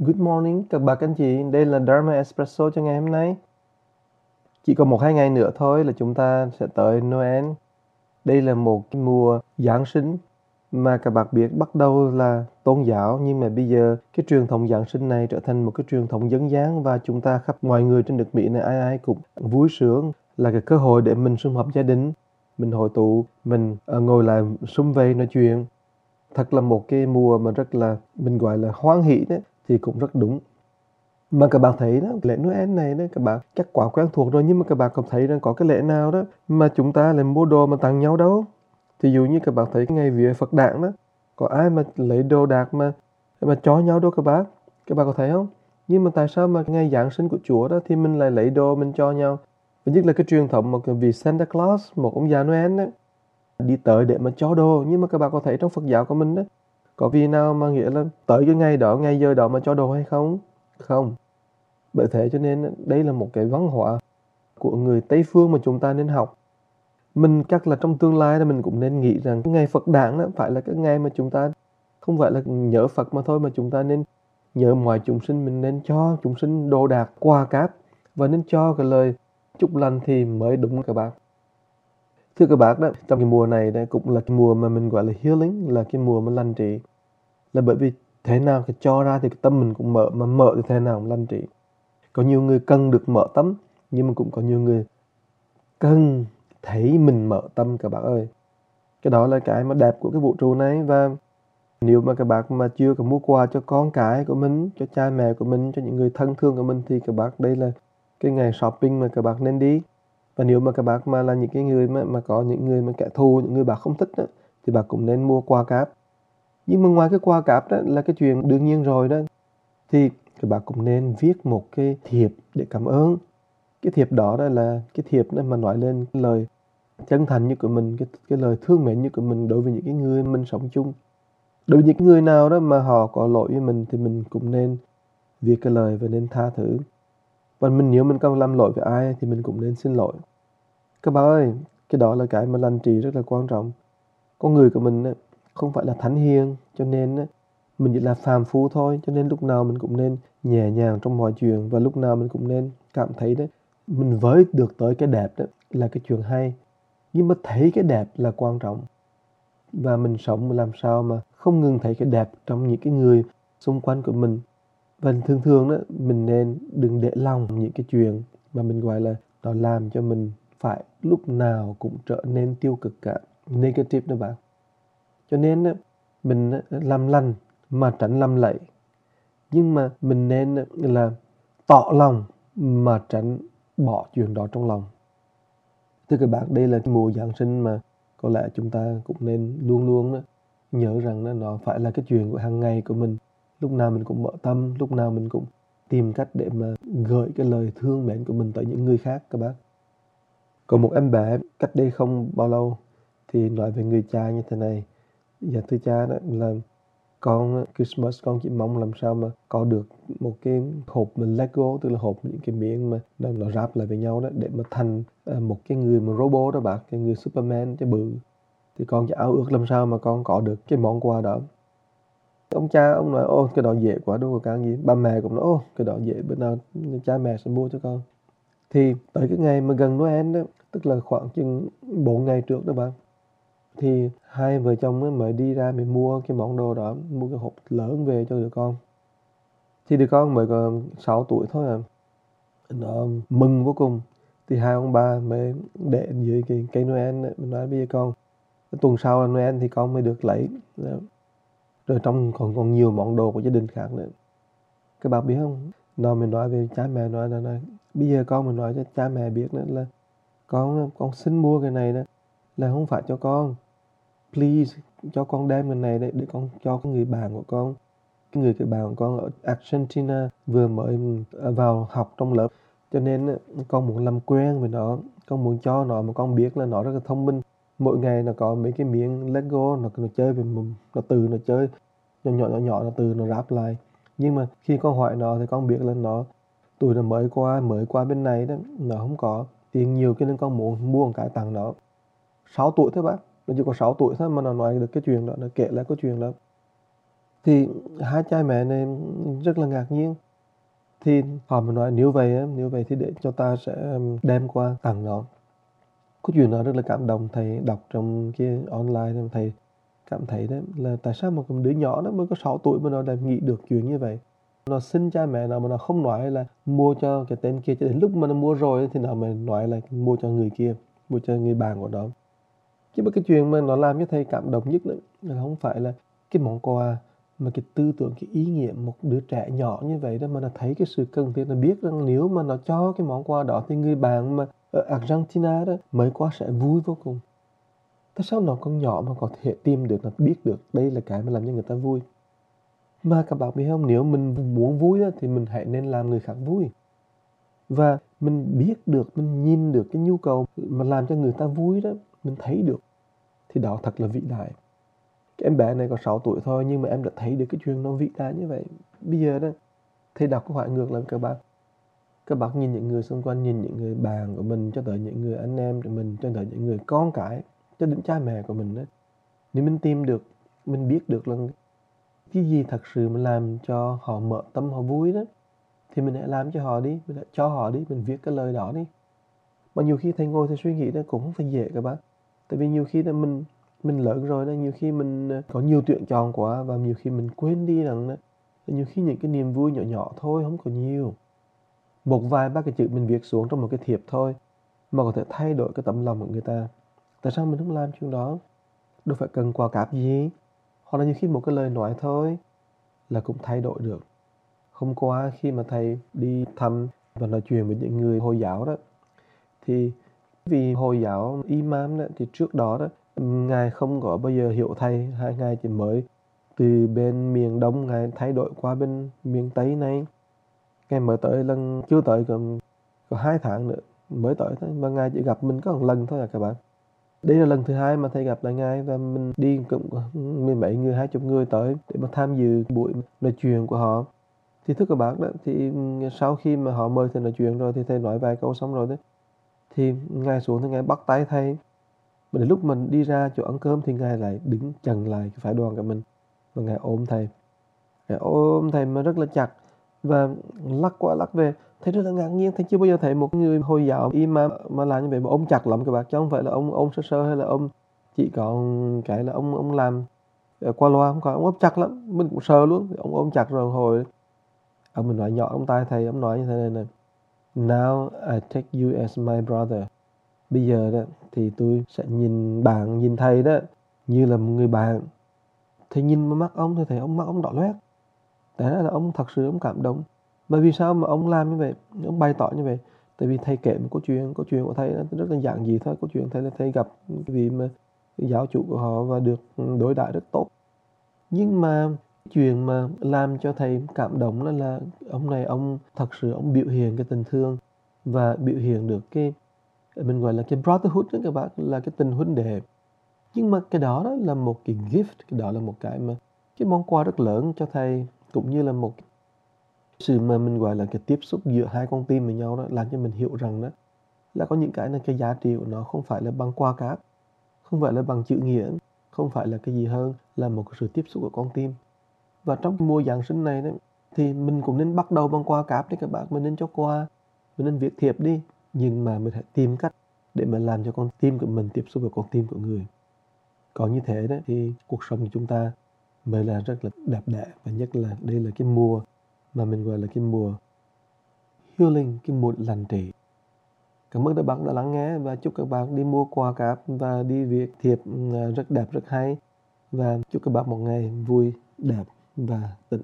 Good morning các bà các anh chị, đây là Dharma Espresso cho ngày hôm nay. Chỉ còn một hai ngày nữa thôi là chúng ta sẽ tới Noel. Đây là một cái mùa Giáng sinh mà các bạn biết bắt đầu là tôn giáo nhưng mà bây giờ cái truyền thống Giáng sinh này trở thành một cái truyền thống dân gian và chúng ta khắp mọi người trên nước Mỹ này ai ai cũng vui sướng là cái cơ hội để mình sum họp gia đình, mình hội tụ, mình ờ, ngồi lại sum vầy nói chuyện. Thật là một cái mùa mà rất là mình gọi là hoan hỷ đấy thì cũng rất đúng. Mà các bạn thấy đó, lễ Noel này đó, các bạn, chắc quá quen thuộc rồi, nhưng mà các bạn có thấy rằng có cái lễ nào đó mà chúng ta lại mua đồ mà tặng nhau đâu. Thì dụ như các bạn thấy ngày vía Phật đản đó, có ai mà lấy đồ đạc mà mà cho nhau đâu các bạn? Các bạn có thấy không? Nhưng mà tại sao mà ngày Giáng sinh của Chúa đó thì mình lại lấy đồ mình cho nhau? Và nhất là cái truyền thống một vị Santa Claus, một ông già Noel đó, đi tới để mà cho đồ. Nhưng mà các bạn có thấy trong Phật giáo của mình đó có vì nào mà nghĩa là tới cái ngày đó, ngày giờ đó mà cho đồ hay không? Không. Bởi thế cho nên đây là một cái văn hóa của người tây phương mà chúng ta nên học. Mình chắc là trong tương lai là mình cũng nên nghĩ rằng cái ngày phật đản đó phải là cái ngày mà chúng ta không phải là nhớ phật mà thôi, mà chúng ta nên nhớ mọi chúng sinh, mình nên cho chúng sinh đồ đạc, quà cáp và nên cho cái lời chúc lành thì mới đúng các bạn. Thưa các bạn đó, trong cái mùa này đây cũng là cái mùa mà mình gọi là healing, là cái mùa mà lành trị là bởi vì thế nào cái cho ra thì cái tâm mình cũng mở mà mở thì thế nào cũng lanh trị có nhiều người cần được mở tâm nhưng mà cũng có nhiều người cần thấy mình mở tâm các bạn ơi. Cái đó là cái mà đẹp của cái vũ trụ này và nếu mà các bạn mà chưa có mua quà cho con cái của mình cho cha mẹ của mình cho những người thân thương của mình thì các bạn đây là cái ngày shopping mà các bạn nên đi. Và nếu mà các bạn mà là những cái người mà, mà có những người mà kẻ thù những người bạn không thích đó, thì bạn cũng nên mua quà cáp nhưng mà ngoài cái quà cáp đó là cái chuyện đương nhiên rồi đó. Thì các bạn cũng nên viết một cái thiệp để cảm ơn. Cái thiệp đó đó là cái thiệp đó mà nói lên cái lời chân thành như của mình cái, cái lời thương mến như của mình đối với những cái người mình sống chung. Đối với những người nào đó mà họ có lỗi với mình thì mình cũng nên viết cái lời và nên tha thứ. Và mình nếu mình có làm lỗi với ai thì mình cũng nên xin lỗi. Các bạn ơi cái đó là cái mà lành trì rất là quan trọng. Con người của mình không phải là thánh hiền, cho nên mình chỉ là phàm phu thôi. Cho nên lúc nào mình cũng nên nhẹ nhàng trong mọi chuyện, và lúc nào mình cũng nên cảm thấy đấy, mình với được tới cái đẹp đó là cái chuyện hay. Nhưng mà thấy cái đẹp là quan trọng. Và mình sống làm sao mà không ngừng thấy cái đẹp trong những cái người xung quanh của mình. Và thường thường đó, mình nên đừng để lòng những cái chuyện mà mình gọi là nó làm cho mình phải lúc nào cũng trở nên tiêu cực cả. Negative đó bạn cho nên mình làm lành mà tránh làm lệ nhưng mà mình nên là tỏ lòng mà tránh bỏ chuyện đó trong lòng. Thưa các bạn, đây là mùa giáng sinh mà có lẽ chúng ta cũng nên luôn luôn nhớ rằng nó phải là cái chuyện của hàng ngày của mình. Lúc nào mình cũng mở tâm, lúc nào mình cũng tìm cách để mà gửi cái lời thương mến của mình tới những người khác, các bác Còn một em bé cách đây không bao lâu thì nói về người cha như thế này dạ thưa cha đó là con Christmas con chỉ mong làm sao mà có được một cái hộp mình Lego tức là hộp những cái miếng mà nó, nó ráp lại với nhau đó để mà thành à, một cái người mà robot đó bạn cái người Superman cái bự. Thì con chỉ ao ước làm sao mà con có được cái món quà đó. Ông cha ông nói ô cái đó dễ quá đâu có cái gì ba mẹ cũng nói ô cái đó dễ bữa nào cha mẹ sẽ mua cho con. Thì tới cái ngày mà gần Noel đó tức là khoảng chừng 4 ngày trước đó bạn thì hai vợ chồng mới đi ra mình mua cái món đồ đó mua cái hộp lớn về cho đứa con. Thì đứa con mới còn 6 tuổi thôi à. Nó mừng vô cùng. Thì hai ông bà mới để dưới cái cây Noel mình nói bây giờ con. Cái tuần sau là Noel thì con mới được lấy. Rồi trong còn còn nhiều món đồ của gia đình khác nữa. Các bạn biết không? Nó mình nói về cha mẹ nói là, nói, bây giờ con mình nói cho cha mẹ biết nữa là con con xin mua cái này đó là không phải cho con please cho con đem cái này để, để con cho cái người bạn của con cái người cái bạn của con ở Argentina vừa mới à, vào học trong lớp. Cho nên à, con muốn làm quen với nó con muốn cho nó mà con biết là nó rất là thông minh. Mỗi ngày nó có mấy cái miếng Lego nó, nó chơi về nó từ nó chơi. Nhỏ nhỏ nhỏ nhỏ nó từ nó ráp lại. Nhưng mà khi con hỏi nó thì con biết là nó tuổi nó mới qua mới qua bên này đó nó không có tiền nhiều cho nên con muốn mua một cái tặng nó. 6 tuổi thôi bác nó chỉ có 6 tuổi thôi mà nó nói được cái chuyện đó, nó kể lại cái chuyện đó. Thì hai cha mẹ này rất là ngạc nhiên. Thì họ mới nói, nếu vậy nếu vậy thì để cho ta sẽ đem qua tặng nó. Cái chuyện đó rất là cảm động. Thầy đọc trong cái online thầy cảm thấy đấy là tại sao một đứa nhỏ nó mới có 6 tuổi mà nó đã nghĩ được chuyện như vậy? Nó xin cha mẹ nào mà nó không nói là mua cho cái tên kia, cho đến lúc mà nó mua rồi thì nó mới nói là mua cho người kia, mua cho người bạn của nó chứ mà cái chuyện mà nó làm cho thầy cảm động nhất là không phải là cái món quà mà cái tư tưởng cái ý nghĩa một đứa trẻ nhỏ như vậy đó mà nó thấy cái sự cần thiết nó biết rằng nếu mà nó cho cái món quà đó thì người bạn mà ở Argentina đó mới quá sẽ vui vô cùng. Tại sao nó con nhỏ mà có thể tìm được nó biết được đây là cái mà làm cho người ta vui? Mà các bạn biết không nếu mình muốn vui đó, thì mình hãy nên làm người khác vui. Và mình biết được mình nhìn được cái nhu cầu mà làm cho người ta vui đó mình thấy được thì đó thật là vĩ đại. Cái em bé này có 6 tuổi thôi, nhưng mà em đã thấy được cái chuyện nó vĩ đại như vậy. Bây giờ đó, thầy đọc có hỏi ngược lại các bạn các bạn nhìn những người xung quanh, nhìn những người bạn của mình, cho tới những người anh em của mình, cho tới những người con cái, cho đến cha mẹ của mình đó. Nếu mình tìm được, mình biết được là cái gì thật sự mình làm cho họ mở tâm, họ vui đó, thì mình hãy làm cho họ đi, mình hãy cho họ đi, mình viết cái lời đó đi. Mà nhiều khi thầy ngồi thầy suy nghĩ đó cũng không phải dễ các bạn tại vì nhiều khi là mình mình lớn rồi đó, nhiều khi mình ờ, có nhiều tuyển chọn quá và nhiều khi mình quên đi rằng đó nhiều khi những cái niềm vui nhỏ nhỏ thôi, không có nhiều. Một vài ba cái chữ mình viết xuống trong một cái thiệp thôi mà có thể thay đổi cái tấm lòng của người ta. Tại sao mình không làm chuyện đó? Đâu phải cần quà cáp gì. Hoặc là nhiều khi một cái lời nói thôi là cũng thay đổi được. Hôm qua khi mà thầy đi thăm và nói chuyện với những người hồi giáo đó, thì vì hồi giáo imam đó, thì trước đó đó ngài không có bao giờ hiểu thầy hai ngài chỉ mới từ bên miền đông ngài thay đổi qua bên miền tây này. Ngài mới tới lần chưa tới còn, có hai tháng nữa mới tới thôi mà ngài chỉ gặp mình có một lần thôi à các bạn. Đây là lần thứ hai mà thầy gặp lại ngài và mình đi cũng mười mấy người hai chục người tới để mà tham dự buổi nói chuyện của họ. Thì thưa các bạn đó thì ừ, sau khi mà họ mời thầy nói chuyện rồi thì thầy nói vài câu xong rồi đấy thì ngài xuống thì ngài bắt tay thầy. Mà đến lúc mình đi ra chỗ ăn cơm thì ngài lại đứng chần lại cái phải đoàn của mình. Và ngài ôm thầy. Ngài ôm thầy mà rất là chặt và lắc qua lắc về. Thấy rất là ngạc nhiên, thầy chưa bao giờ thấy một người hồi giáo im mà mà làm như vậy. Mà ôm chặt lắm các bạn chứ không phải là ông ôm sơ sơ hay là ông chỉ có cái là ông ông làm ờ, qua loa, không có. Ông ôm chặt lắm, mình cũng sợ luôn. Ông ôm chặt rồi hồi. Ông mình nói nhỏ ông tai thầy, ông nói như thế này này now I take you as my brother. Bây giờ đó, thì tôi sẽ nhìn bạn, nhìn thầy đó, như là một người bạn. Thầy nhìn vào mắt ông thì thấy ông mắt ông đỏ loét. Tại đó là ông thật sự ông cảm động. Mà vì sao mà ông làm như vậy? Ông bày tỏ như vậy. Tại vì thầy kể một câu chuyện câu chuyện của thầy nó rất là giản dị thôi. Câu chuyện thầy là thầy gặp cái vị mà giáo chủ của họ và được đối đãi rất tốt. Nhưng mà chuyện mà làm cho thầy cảm động là là ông này ông thật sự ông biểu hiện cái tình thương và biểu hiện được cái mình gọi là cái brotherhood đó các bạn là cái tình huynh đệ. Nhưng mà cái đó, đó là một cái gift cái đó là một cái mà cái món quà rất lớn cho thầy cũng như là một sự mà mình gọi là cái tiếp xúc giữa hai con tim với nhau đó làm cho mình hiểu rằng đó là có những cái là cái giá trị của nó không phải là bằng qua cáp không phải là bằng chữ nghĩa không phải là cái gì hơn là một sự tiếp xúc của con tim và trong mùa Giáng sinh này đấy thì mình cũng nên bắt đầu bằng qua cáp đấy các bạn mình nên cho qua mình nên viết thiệp đi. Nhưng mà mình hãy tìm cách để mà làm cho con tim của mình tiếp xúc với con tim của người. Có như thế đấy thì cuộc sống của chúng ta mới là rất là đẹp đẽ. Và nhất là đây là cái mùa mà mình gọi là cái mùa healing, cái mùa lành trị. Cảm ơn các bạn đã lắng nghe và chúc các bạn đi mua quà cáp và đi việc thiệp ừ, rất đẹp, rất hay. Và chúc các bạn một ngày vui, đẹp và tịnh.